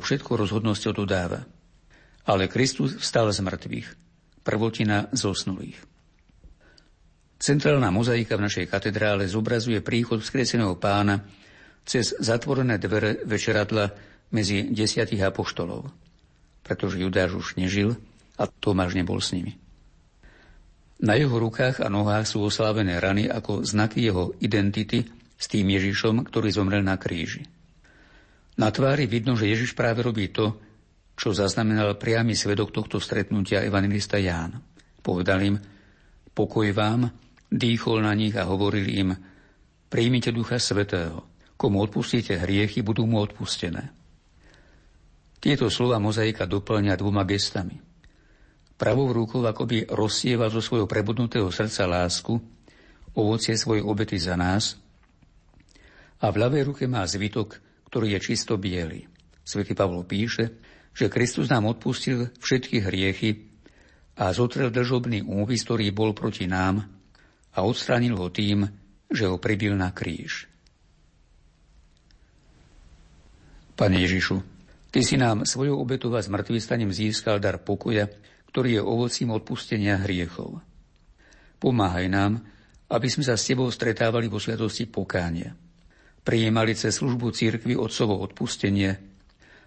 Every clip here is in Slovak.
to všetko rozhodnosťou dodáva. Ale Kristus vstal z mŕtvych, prvotina zosnulých. Centrálna mozaika v našej katedrále zobrazuje príchod vzkrieseného pána cez zatvorené dvere večeradla medzi desiatich apoštolov, pretože Judáš už nežil a Tomáš nebol s nimi. Na jeho rukách a nohách sú oslávené rany ako znaky jeho identity s tým Ježišom, ktorý zomrel na kríži. Na tvári vidno, že Ježiš práve robí to, čo zaznamenal priamy svedok tohto stretnutia evangelista Ján. Povedal im, pokoj vám, dýchol na nich a hovoril im, príjmite Ducha Svetého, komu odpustíte hriechy, budú mu odpustené. Tieto slova mozaika doplňa dvoma gestami – Pravou rukou akoby rozsieva zo svojho prebudnutého srdca lásku, ovocie svojej obety za nás a v ľavej ruke má zvitok, ktorý je čisto biely. Svetý Pavlo píše, že Kristus nám odpustil všetky hriechy a zotrel držobný úvis, ktorý bol proti nám a odstránil ho tým, že ho pribil na kríž. Pane Ježišu, Ty si nám svojou obetou a zmrtvýstaním získal dar pokoja, ktorý je ovocím odpustenia hriechov. Pomáhaj nám, aby sme sa s Tebou stretávali vo sviatosti pokánia, prijímali cez službu církvy Otcovo odpustenie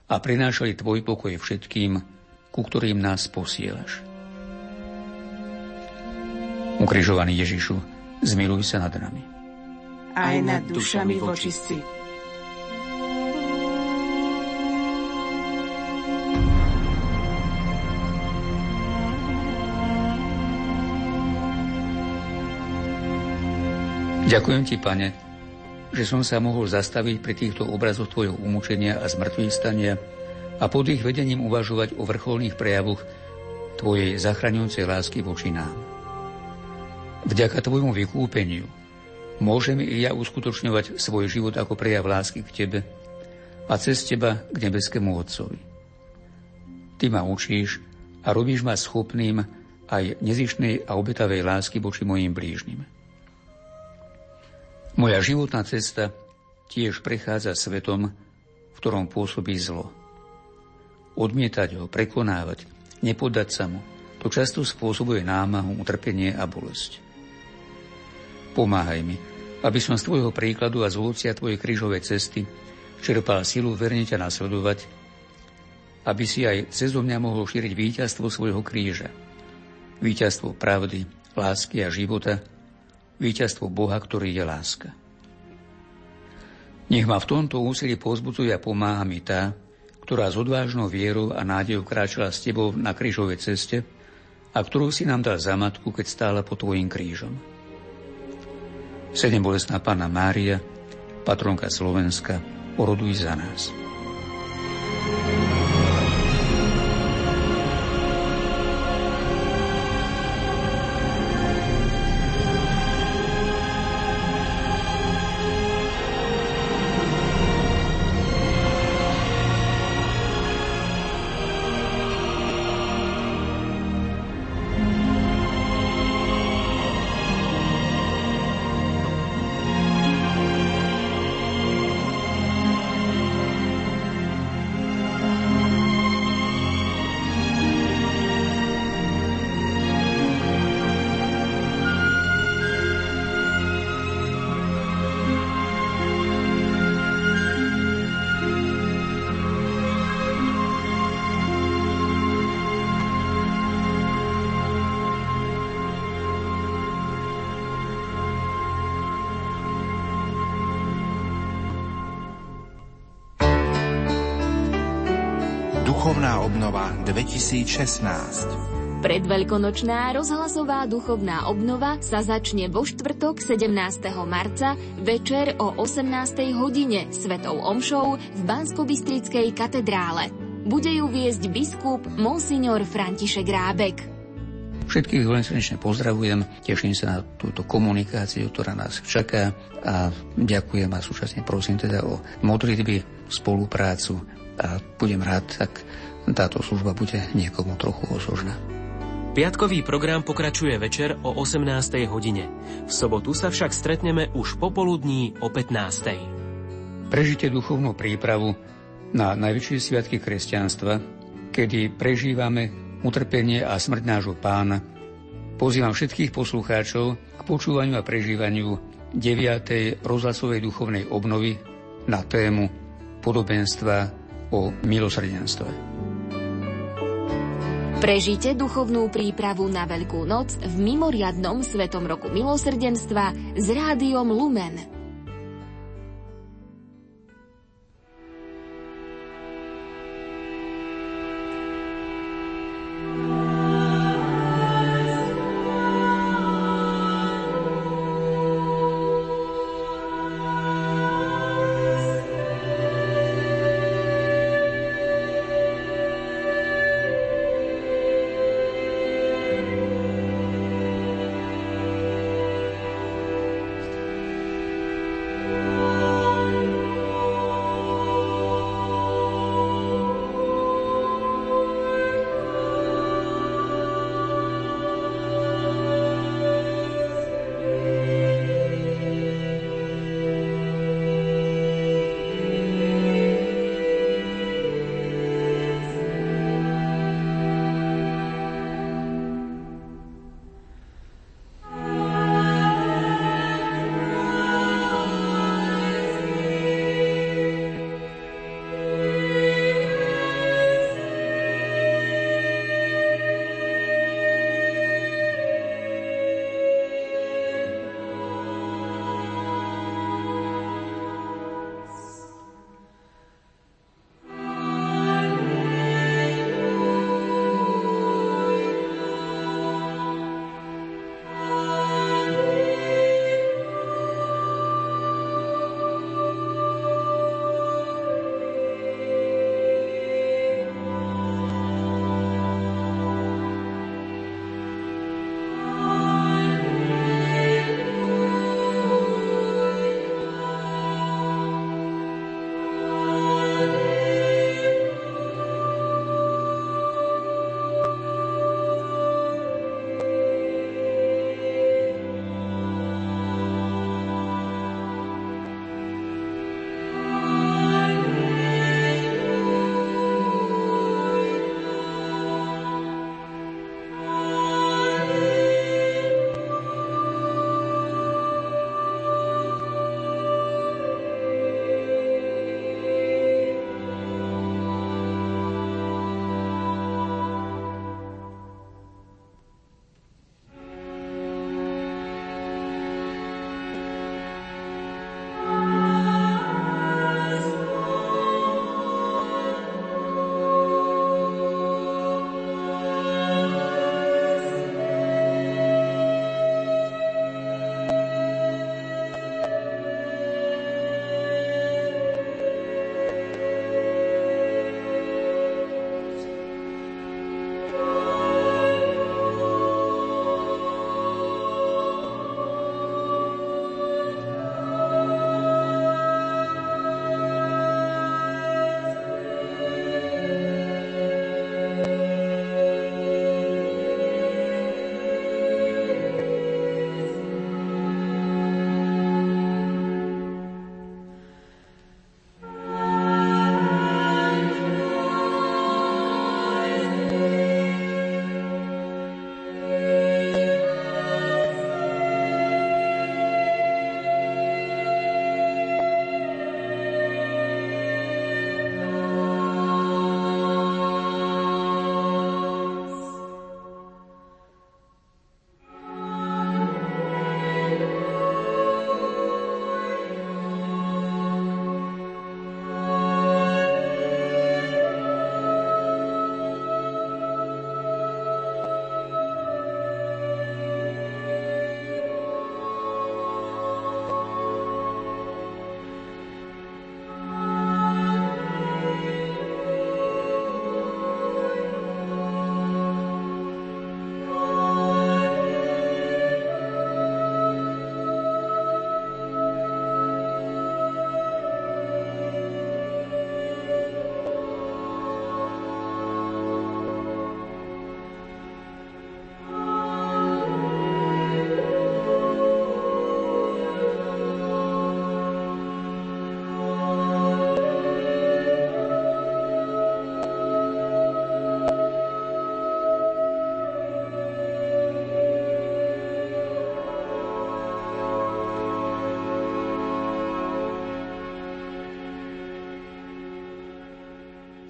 a prinášali Tvoj pokoj všetkým, ku ktorým nás posielaš. Ukrižovaný Ježišu, zmiluj sa nad nami. Aj nad dušami vočistí Ďakujem Ti, Pane, že som sa mohol zastaviť pri týchto obrazoch Tvojho umúčenia a zmrtvých stania a pod ich vedením uvažovať o vrcholných prejavoch Tvojej zachraňujúcej lásky voči nám. Vďaka Tvojmu vykúpeniu môžem i ja uskutočňovať svoj život ako prejav lásky k Tebe a cez Teba k nebeskému Otcovi. Ty ma učíš a robíš ma schopným aj nezišnej a obetavej lásky voči mojim blížnym. Moja životná cesta tiež prechádza svetom, v ktorom pôsobí zlo. Odmietať ho, prekonávať, nepodať sa mu, to často spôsobuje námahu, utrpenie a bolesť. Pomáhaj mi, aby som z tvojho príkladu a z ovocia tvojej krížovej cesty čerpal silu verne ťa nasledovať, aby si aj cez mňa mohol šíriť víťazstvo svojho kríža. Víťazstvo pravdy, lásky a života – víťazstvo Boha, ktorý je láska. Nech ma v tomto úsilí pozbudzuje a pomáha mi tá, ktorá s odvážnou vierou a nádejou kráčala s tebou na krížovej ceste a ktorú si nám dal za matku, keď stála pod tvojim krížom. Sedem bolestná Pána Mária, patronka Slovenska, oroduj za nás. Duchovná obnova 2016 Predveľkonočná rozhlasová duchovná obnova sa začne vo štvrtok 17. marca večer o 18. hodine svetou omšou v Banskobistrickej katedrále. Bude ju viesť biskup Monsignor František Rábek. Všetkých veľmi srdečne pozdravujem, teším sa na túto komunikáciu, ktorá nás čaká a ďakujem a súčasne prosím teda o modlitby, spoluprácu a budem rád, ak táto služba bude niekomu trochu osožná. Piatkový program pokračuje večer o 18. hodine. V sobotu sa však stretneme už popoludní o 15. Prežite duchovnú prípravu na najväčšie sviatky kresťanstva, kedy prežívame utrpenie a smrť nášho pána, pozývam všetkých poslucháčov k počúvaniu a prežívaniu 9. rozhlasovej duchovnej obnovy na tému podobenstva o milosrdenstve. Prežite duchovnú prípravu na Veľkú noc v mimoriadnom Svetom roku milosrdenstva s rádiom Lumen.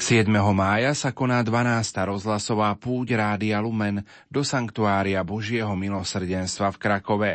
7. mája sa koná 12. rozhlasová púť Rádia Lumen do Sanktuária Božieho milosrdenstva v Krakove.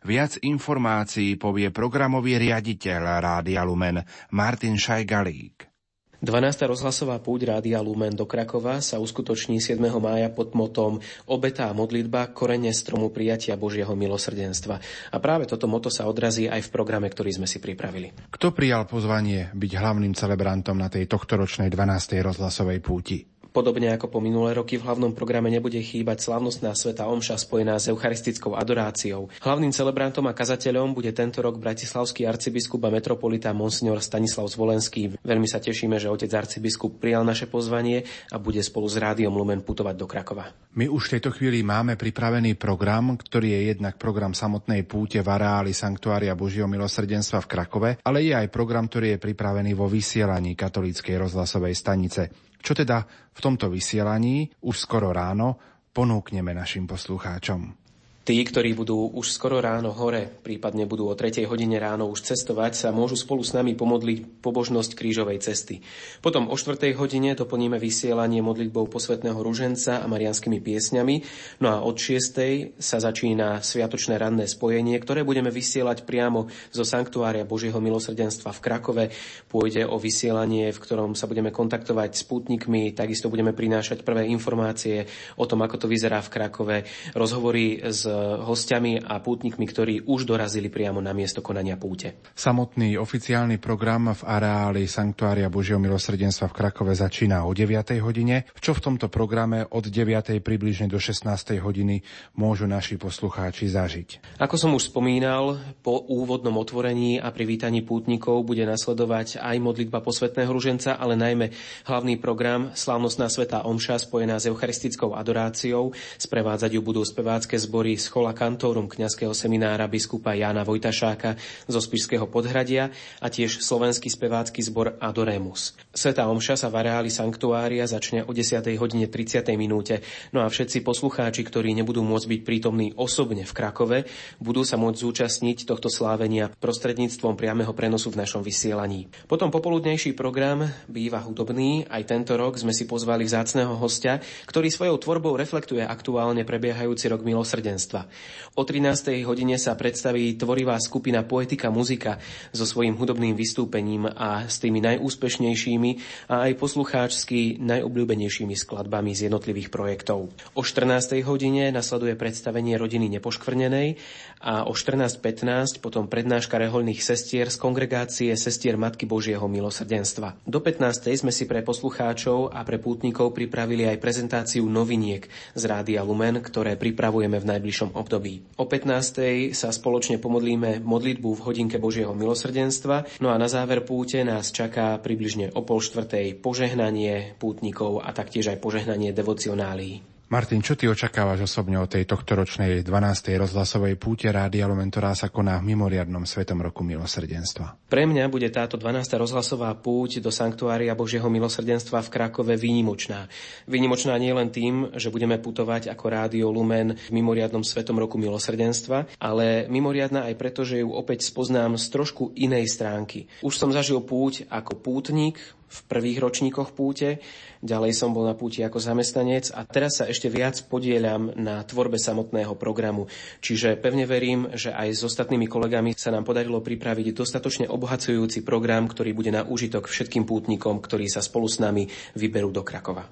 Viac informácií povie programový riaditeľ Rádia Lumen Martin Šajgalík. 12. rozhlasová púť Rádia Lumen do Krakova sa uskutoční 7. mája pod motom Obeta a modlitba korene stromu prijatia Božieho milosrdenstva. A práve toto moto sa odrazí aj v programe, ktorý sme si pripravili. Kto prijal pozvanie byť hlavným celebrantom na tej tohtoročnej 12. rozhlasovej púti? Podobne ako po minulé roky v hlavnom programe nebude chýbať slavnostná sveta omša spojená s eucharistickou adoráciou. Hlavným celebrantom a kazateľom bude tento rok bratislavský arcibiskup a metropolita Monsignor Stanislav Zvolenský. Veľmi sa tešíme, že otec arcibiskup prijal naše pozvanie a bude spolu s Rádiom Lumen putovať do Krakova. My už v tejto chvíli máme pripravený program, ktorý je jednak program samotnej púte v areáli Sanktuária Božieho milosrdenstva v Krakove, ale je aj program, ktorý je pripravený vo vysielaní katolíckej rozhlasovej stanice. Čo teda v tomto vysielaní už skoro ráno ponúkneme našim poslucháčom. Tí, ktorí budú už skoro ráno hore, prípadne budú o 3. hodine ráno už cestovať, sa môžu spolu s nami pomodliť pobožnosť krížovej cesty. Potom o 4. hodine doplníme vysielanie modlitbou posvetného ruženca a marianskými piesňami. No a od 6. sa začína sviatočné ranné spojenie, ktoré budeme vysielať priamo zo Sanktuária Božieho milosrdenstva v Krakove. Pôjde o vysielanie, v ktorom sa budeme kontaktovať s pútnikmi, takisto budeme prinášať prvé informácie o tom, ako to vyzerá v Krakove, rozhovory s hostiami a pútnikmi, ktorí už dorazili priamo na miesto konania púte. Samotný oficiálny program v areáli Sanktuária Božieho milosrdenstva v Krakove začína o 9. hodine, čo v tomto programe od 9. približne do 16. hodiny môžu naši poslucháči zažiť. Ako som už spomínal, po úvodnom otvorení a privítaní pútnikov bude nasledovať aj modlitba posvetného ruženca, ale najmä hlavný program Slávnostná sveta Omša spojená s eucharistickou adoráciou. Sprevádzať ju budú spevácké zbory schola kantórum kňazského seminára biskupa Jána Vojtašáka zo Spišského podhradia a tiež slovenský spevácky zbor Adoremus. Sveta Omša sa v areáli sanktuária začne o 10. hodine 30. minúte, no a všetci poslucháči, ktorí nebudú môcť byť prítomní osobne v Krakove, budú sa môcť zúčastniť tohto slávenia prostredníctvom priameho prenosu v našom vysielaní. Potom popoludnejší program býva hudobný, aj tento rok sme si pozvali vzácného hostia, ktorý svojou tvorbou reflektuje aktuálne prebiehajúci rok milosrdenstva spoločenstva. O 13. hodine sa predstaví tvorivá skupina Poetika muzika so svojím hudobným vystúpením a s tými najúspešnejšími a aj poslucháčsky najobľúbenejšími skladbami z jednotlivých projektov. O 14. hodine nasleduje predstavenie rodiny Nepoškvrnenej a o 14.15 potom prednáška reholných sestier z kongregácie Sestier Matky Božieho milosrdenstva. Do 15. sme si pre poslucháčov a pre pútnikov pripravili aj prezentáciu noviniek z Rádia Lumen, ktoré pripravujeme v najbližšom období. O 15. sa spoločne pomodlíme modlitbu v hodinke Božieho milosrdenstva, no a na záver púte nás čaká približne o pol štvrtej požehnanie pútnikov a taktiež aj požehnanie devocionálí. Martin, čo ty očakávaš osobne o tej tohtoročnej 12. rozhlasovej púte Rádia Lumen, ktorá sa koná v mimoriadnom Svetom roku milosrdenstva? Pre mňa bude táto 12. rozhlasová púť do Sanktuária Božieho milosrdenstva v Krakove výnimočná. Výnimočná nie len tým, že budeme putovať ako Rádio Lumen v mimoriadnom Svetom roku milosrdenstva, ale mimoriadná aj preto, že ju opäť spoznám z trošku inej stránky. Už som zažil púť ako pútnik, v prvých ročníkoch púte, ďalej som bol na púti ako zamestnanec a teraz sa ešte viac podieľam na tvorbe samotného programu. Čiže pevne verím, že aj s ostatnými kolegami sa nám podarilo pripraviť dostatočne obohacujúci program, ktorý bude na úžitok všetkým pútnikom, ktorí sa spolu s nami vyberú do Krakova.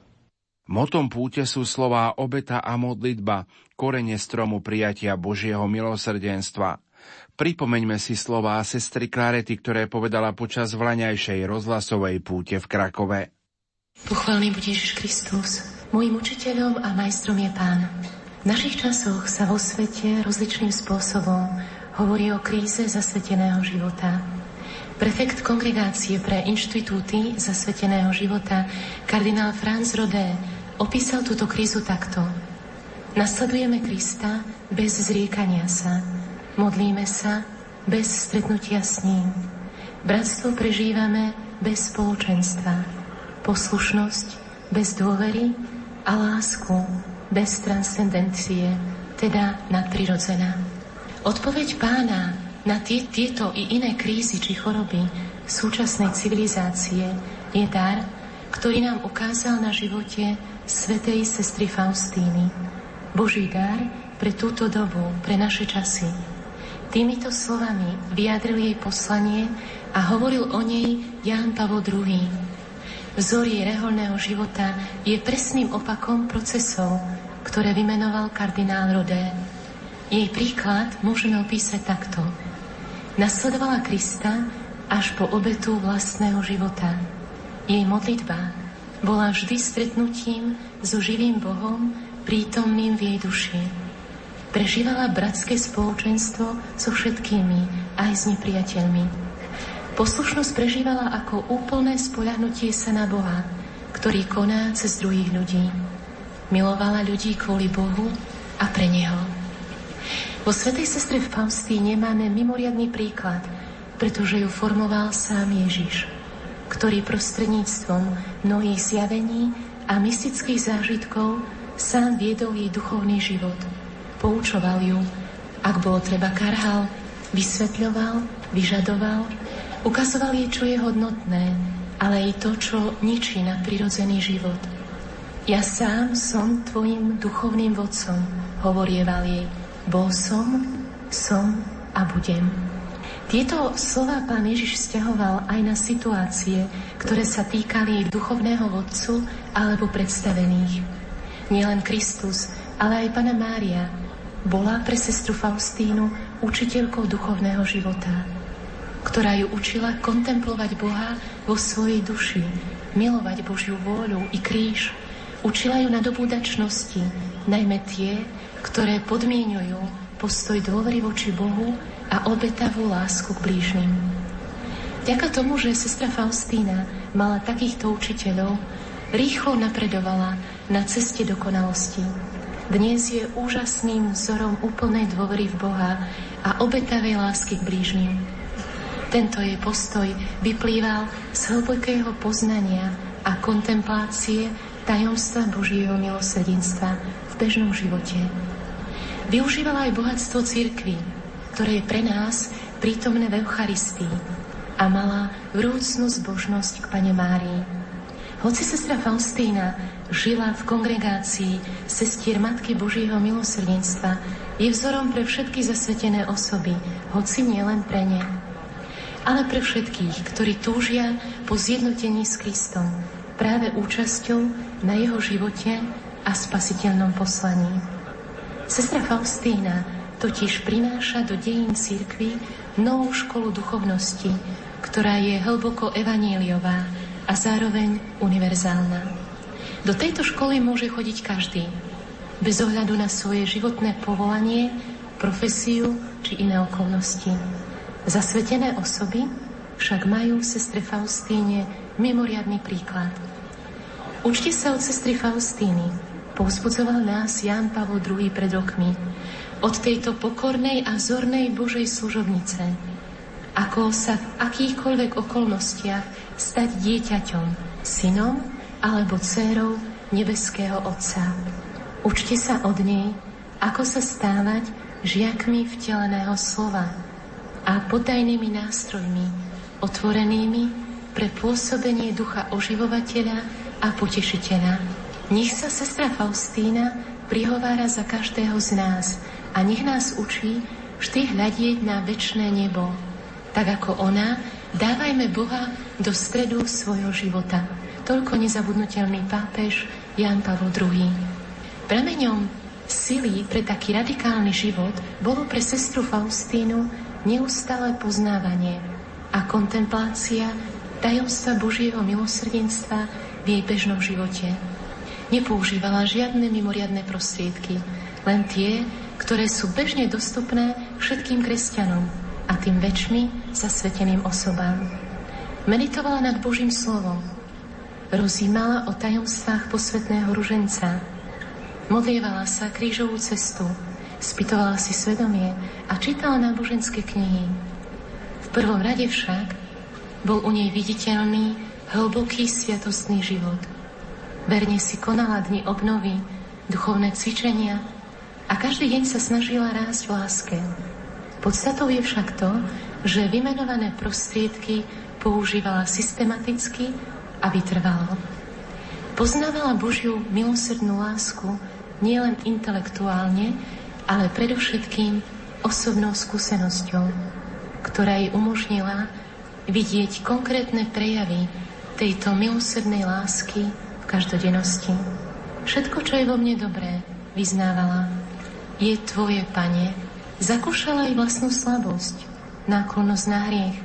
Motom púte sú slová obeta a modlitba, korene stromu prijatia Božieho milosrdenstva – Pripomeňme si slová sestry Klarety, ktoré povedala počas vlaňajšej rozhlasovej púte v Krakove. Pochválny bude Ježiš Kristus. Mojím učiteľom a majstrom je Pán. V našich časoch sa vo svete rozličným spôsobom hovorí o kríze zasveteného života. Prefekt kongregácie pre inštitúty zasveteného života, kardinál Franz Rodé, opísal túto krízu takto. Nasledujeme Krista bez zriekania sa, Modlíme sa bez stretnutia s ním. Bratstvo prežívame bez spoločenstva. Poslušnosť bez dôvery a lásku bez transcendencie, teda nadprirodzená. Odpoveď pána na tie, tieto i iné krízy či choroby súčasnej civilizácie je dar, ktorý nám ukázal na živote svetej sestry Faustíny. Boží dar pre túto dobu, pre naše časy. Týmito slovami vyjadril jej poslanie a hovoril o nej Ján Pavol II. Vzor jej reholného života je presným opakom procesov, ktoré vymenoval kardinál Rodé. Jej príklad môžeme opísať takto. Nasledovala Krista až po obetu vlastného života. Jej modlitba bola vždy stretnutím so živým Bohom, prítomným v jej duši. Prežívala bratské spoločenstvo so všetkými, aj s nepriateľmi. Poslušnosť prežívala ako úplné spoľahnutie sa na Boha, ktorý koná cez druhých ľudí. Milovala ľudí kvôli Bohu a pre Neho. Vo Svetej sestre v Faustíne máme mimoriadný príklad, pretože ju formoval sám Ježiš, ktorý prostredníctvom mnohých zjavení a mystických zážitkov sám viedol jej duchovný život. Poučoval ju, ak bolo treba karhal, vysvetľoval, vyžadoval, ukazoval jej, čo je hodnotné, ale aj to, čo ničí na prirodzený život. Ja sám som tvojim duchovným vodcom, hovorieval jej. Bol som, som a budem. Tieto slova pán Ježiš vzťahoval aj na situácie, ktoré sa týkali duchovného vodcu alebo predstavených. Nielen Kristus, ale aj Pana Mária bola pre sestru Faustínu učiteľkou duchovného života, ktorá ju učila kontemplovať Boha vo svojej duši, milovať Božiu vôľu i kríž. Učila ju na dobúdačnosti, najmä tie, ktoré podmienujú postoj dôvery voči Bohu a obetavú lásku k blížnym. Ďaka tomu, že sestra Faustína mala takýchto učiteľov, rýchlo napredovala na ceste dokonalosti. Dnes je úžasným vzorom úplnej dôvery v Boha a obetavej lásky k blížnym. Tento jej postoj vyplýval z hlbokého poznania a kontemplácie tajomstva Božieho milosrdenstva v bežnom živote. Využívala aj bohatstvo církvy, ktoré je pre nás prítomné v Eucharistii a mala vrúcnú zbožnosť k Pane Márii. Hoci sestra Faustína žila v kongregácii sestier Matky Božího milosrdenstva, je vzorom pre všetky zasvetené osoby, hoci nie len pre ne, ale pre všetkých, ktorí túžia po zjednotení s Kristom, práve účasťou na jeho živote a spasiteľnom poslaní. Sestra Faustína totiž prináša do dejín cirkvy novú školu duchovnosti, ktorá je hlboko evaníliová a zároveň univerzálna. Do tejto školy môže chodiť každý, bez ohľadu na svoje životné povolanie, profesiu či iné okolnosti. Zasvetené osoby však majú v sestre Faustíne mimoriadný príklad. Učte sa od sestry Faustíny, povzbudzoval nás Ján Pavol II pred rokmi, od tejto pokornej a zornej Božej služobnice, ako sa v akýchkoľvek okolnostiach stať dieťaťom, synom alebo dcérou nebeského Otca. Učte sa od nej, ako sa stávať žiakmi vteleného slova a potajnými nástrojmi, otvorenými pre pôsobenie ducha oživovateľa a potešiteľa. Nech sa sestra Faustína prihovára za každého z nás, a nech nás učí vždy hľadieť na väčšné nebo. Tak ako ona, dávajme Boha do stredu svojho života. Toľko nezabudnutelný pápež Jan Pavel II. Prameňom sily pre taký radikálny život bolo pre sestru Faustínu neustále poznávanie a kontemplácia tajomstva Božieho milosrdenstva v jej bežnom živote. Nepoužívala žiadne mimoriadne prostriedky, len tie, ktoré sú bežne dostupné všetkým kresťanom a tým väčšmi zasveteným osobám. Meditovala nad Božím slovom, rozímala o tajomstvách posvetného ruženca, modlievala sa krížovú cestu, spytovala si svedomie a čítala náboženské knihy. V prvom rade však bol u nej viditeľný, hlboký sviatostný život. Verne si konala dni obnovy, duchovné cvičenia a každý deň sa snažila rásť v láske. Podstatou je však to, že vymenované prostriedky používala systematicky a vytrvalo. Poznávala Božiu milosrdnú lásku nielen intelektuálne, ale predovšetkým osobnou skúsenosťou, ktorá jej umožnila vidieť konkrétne prejavy tejto milosrdnej lásky v každodennosti. Všetko, čo je vo mne dobré, vyznávala. Je tvoje, pane. Zakúšala aj vlastnú slabosť, náklonnosť na hriech,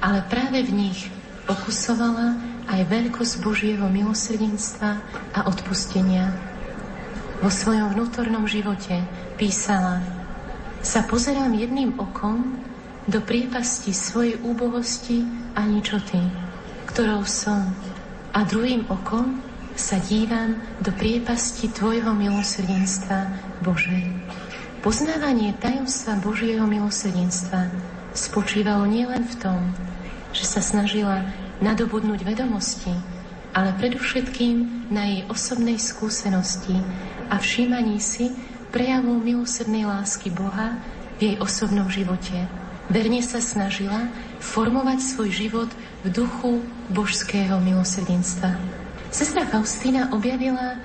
ale práve v nich okusovala aj veľkosť Božieho milosrdenstva a odpustenia. Vo svojom vnútornom živote písala sa pozerám jedným okom do priepasti svojej úbohosti a ničoty, ktorou som, a druhým okom sa dívam do priepasti Tvojho milosrdenstva, Bože. Poznávanie tajomstva Božieho milosrdenstva spočívalo nielen v tom, že sa snažila nadobudnúť vedomosti, ale predovšetkým na jej osobnej skúsenosti a všímaní si prejavu milosrdnej lásky Boha v jej osobnom živote. Verne sa snažila formovať svoj život v duchu božského milosrdenstva. Sestra Faustína objavila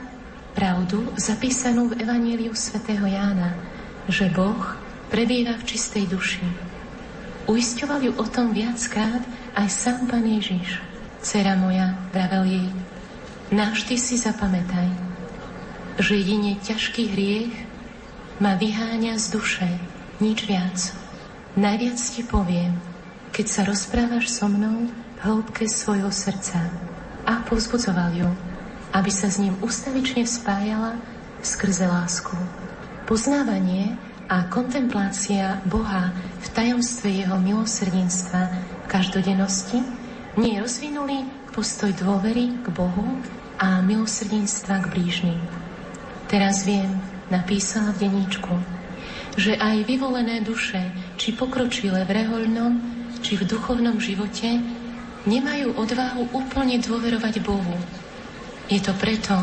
pravdu zapísanú v Evaníliu svätého Jána, že Boh prebýva v čistej duši. Uisťoval ju o tom viackrát aj sám Pán Ježiš. Cera moja, vravel jej, navždy si zapamätaj, že jedine ťažký hriech ma vyháňa z duše, nič viac. Najviac ti poviem, keď sa rozprávaš so mnou v hĺbke svojho srdca. A povzbudzoval ju, aby sa s ním ustavične spájala skrze lásku. Poznávanie a kontemplácia Boha v tajomstve Jeho milosrdenstva v každodennosti nie rozvinuli postoj dôvery k Bohu a milosrdenstva k blížnym. Teraz viem, napísala v deníčku, že aj vyvolené duše, či pokročilé v rehoľnom, či v duchovnom živote, nemajú odvahu úplne dôverovať Bohu. Je to preto,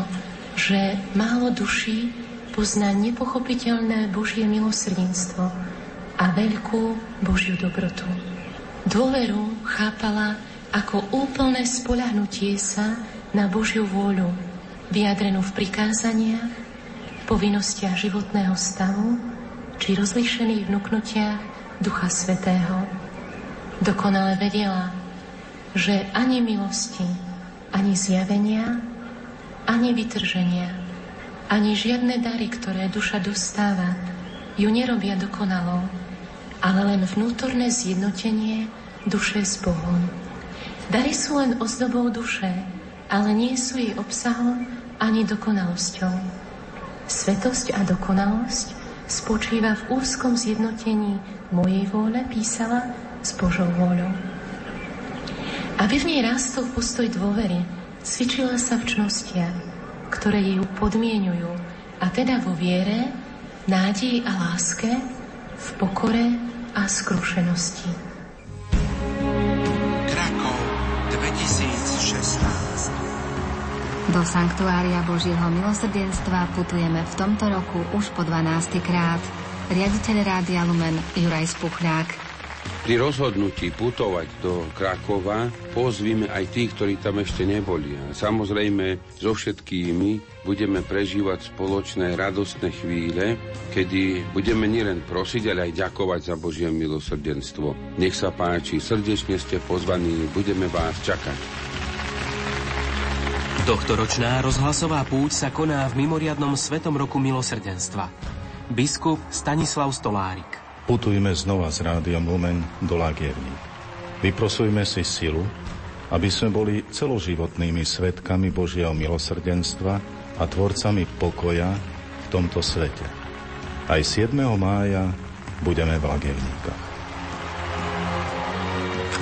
že málo duší pozná nepochopiteľné Božie milosrdenstvo a veľkú Božiu dobrotu. Dôveru chápala ako úplné spolahnutie sa na Božiu vôľu, vyjadrenú v prikázaniach, povinnostiach životného stavu či rozlišených vnúknutiach Ducha Svetého. Dokonale vedela, že ani milosti, ani zjavenia, ani vytrženia, ani žiadne dary, ktoré duša dostáva, ju nerobia dokonalou, ale len vnútorné zjednotenie duše s Bohom. Dary sú len ozdobou duše, ale nie sú jej obsahom ani dokonalosťou. Svetosť a dokonalosť spočíva v úzkom zjednotení mojej vôle, písala, s Božou vôľou. Aby v nej rástol postoj dôvery, cvičila sa v čnostiach, ktoré ju podmienujú, a teda vo viere, nádeji a láske, v pokore a skrušenosti. Krakov 2016 do Sanktuária Božieho milosrdenstva putujeme v tomto roku už po 12. krát. Riaditeľ Rádia Lumen Juraj Spuchľák. Pri rozhodnutí putovať do Krakova pozvíme aj tých, ktorí tam ešte neboli. Samozrejme, so všetkými budeme prežívať spoločné radostné chvíle, kedy budeme nielen prosiť, ale aj ďakovať za Božie milosrdenstvo. Nech sa páči, srdečne ste pozvaní, budeme vás čakať. Tohtoročná rozhlasová púť sa koná v mimoriadnom Svetom roku milosrdenstva. Biskup Stanislav Stolárik. Putujme znova s rádiom Lumen do Lagierní. Vyprosujme si silu, aby sme boli celoživotnými svetkami Božieho milosrdenstva a tvorcami pokoja v tomto svete. Aj 7. mája budeme v Lagierníkach.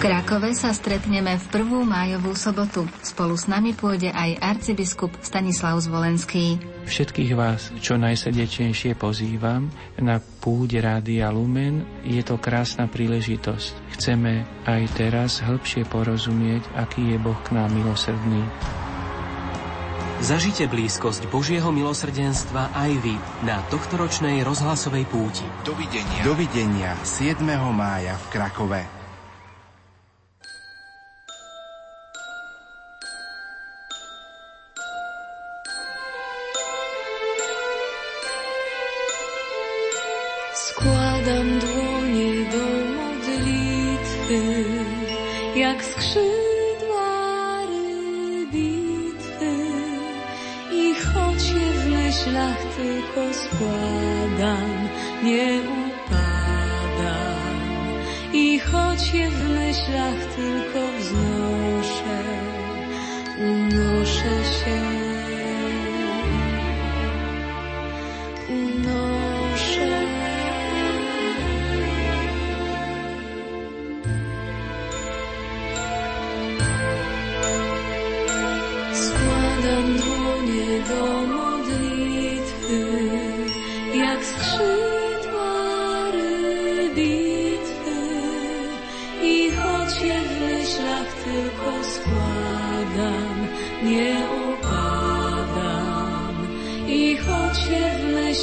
Krakove sa stretneme v prvú májovú sobotu. Spolu s nami pôjde aj arcibiskup Stanislav Zvolenský. Všetkých vás čo najsrdečnejšie pozývam na púde Rádia Lumen. Je to krásna príležitosť. Chceme aj teraz hĺbšie porozumieť, aký je Boh k nám milosrdný. Zažite blízkosť Božieho milosrdenstva aj vy na tohtoročnej rozhlasovej púti. Dovidenia. Dovidenia 7. mája v Krakove. Składam dłonie do modlitwy, jak skrzydła rybitwy. I choć je w myślach tylko składam, nie upadam. I choć je w myślach tylko wznoszę, unoszę się.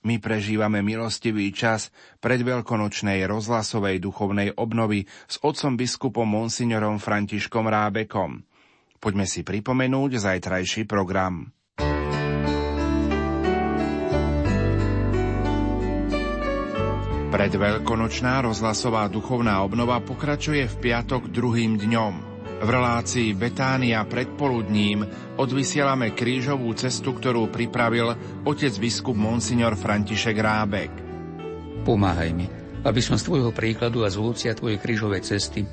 My prežívame milostivý čas predveľkonočnej rozhlasovej duchovnej obnovy s otcom biskupom monsignorom Františkom Rábekom. Poďme si pripomenúť zajtrajší program. Predveľkonočná rozhlasová duchovná obnova pokračuje v piatok druhým dňom. V relácii Betánia predpoludním odvysielame krížovú cestu, ktorú pripravil otec biskup Monsignor František Rábek. Pomáhaj mi, aby som z tvojho príkladu a z ovocia tvojej krížovej cesty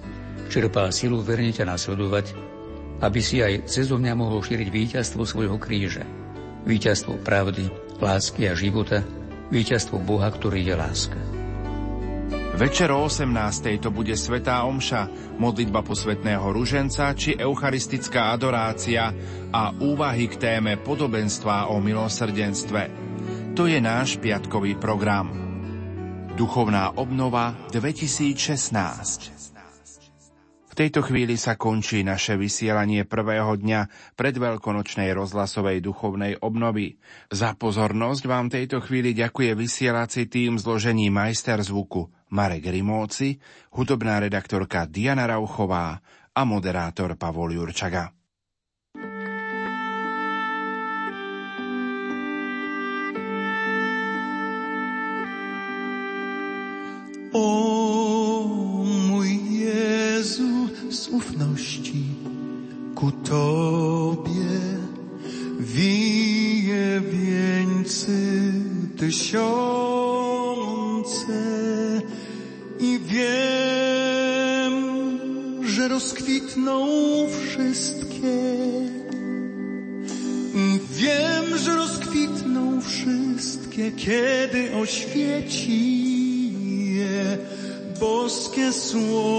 čerpal silu verne ťa nasledovať, aby si aj cez mňa mohol šíriť víťazstvo svojho kríža. Víťazstvo pravdy, lásky a života, víťazstvo Boha, ktorý je láska. Večer o 18. to bude Svetá Omša, modlitba posvetného ruženca či eucharistická adorácia a úvahy k téme podobenstva o milosrdenstve. To je náš piatkový program. Duchovná obnova 2016 tejto chvíli sa končí naše vysielanie prvého dňa predveľkonočnej rozhlasovej duchovnej obnovy. Za pozornosť vám tejto chvíli ďakuje vysielací tým zložení majster zvuku Marek Rimóci, hudobná redaktorka Diana Rauchová a moderátor Pavol Jurčaga. O mój Jezu, z ufności ku Tobie wieńcy tysiące rozkwitną wszystkie. Wiem, że rozkwitną wszystkie, kiedy oświeci je boskie słońce.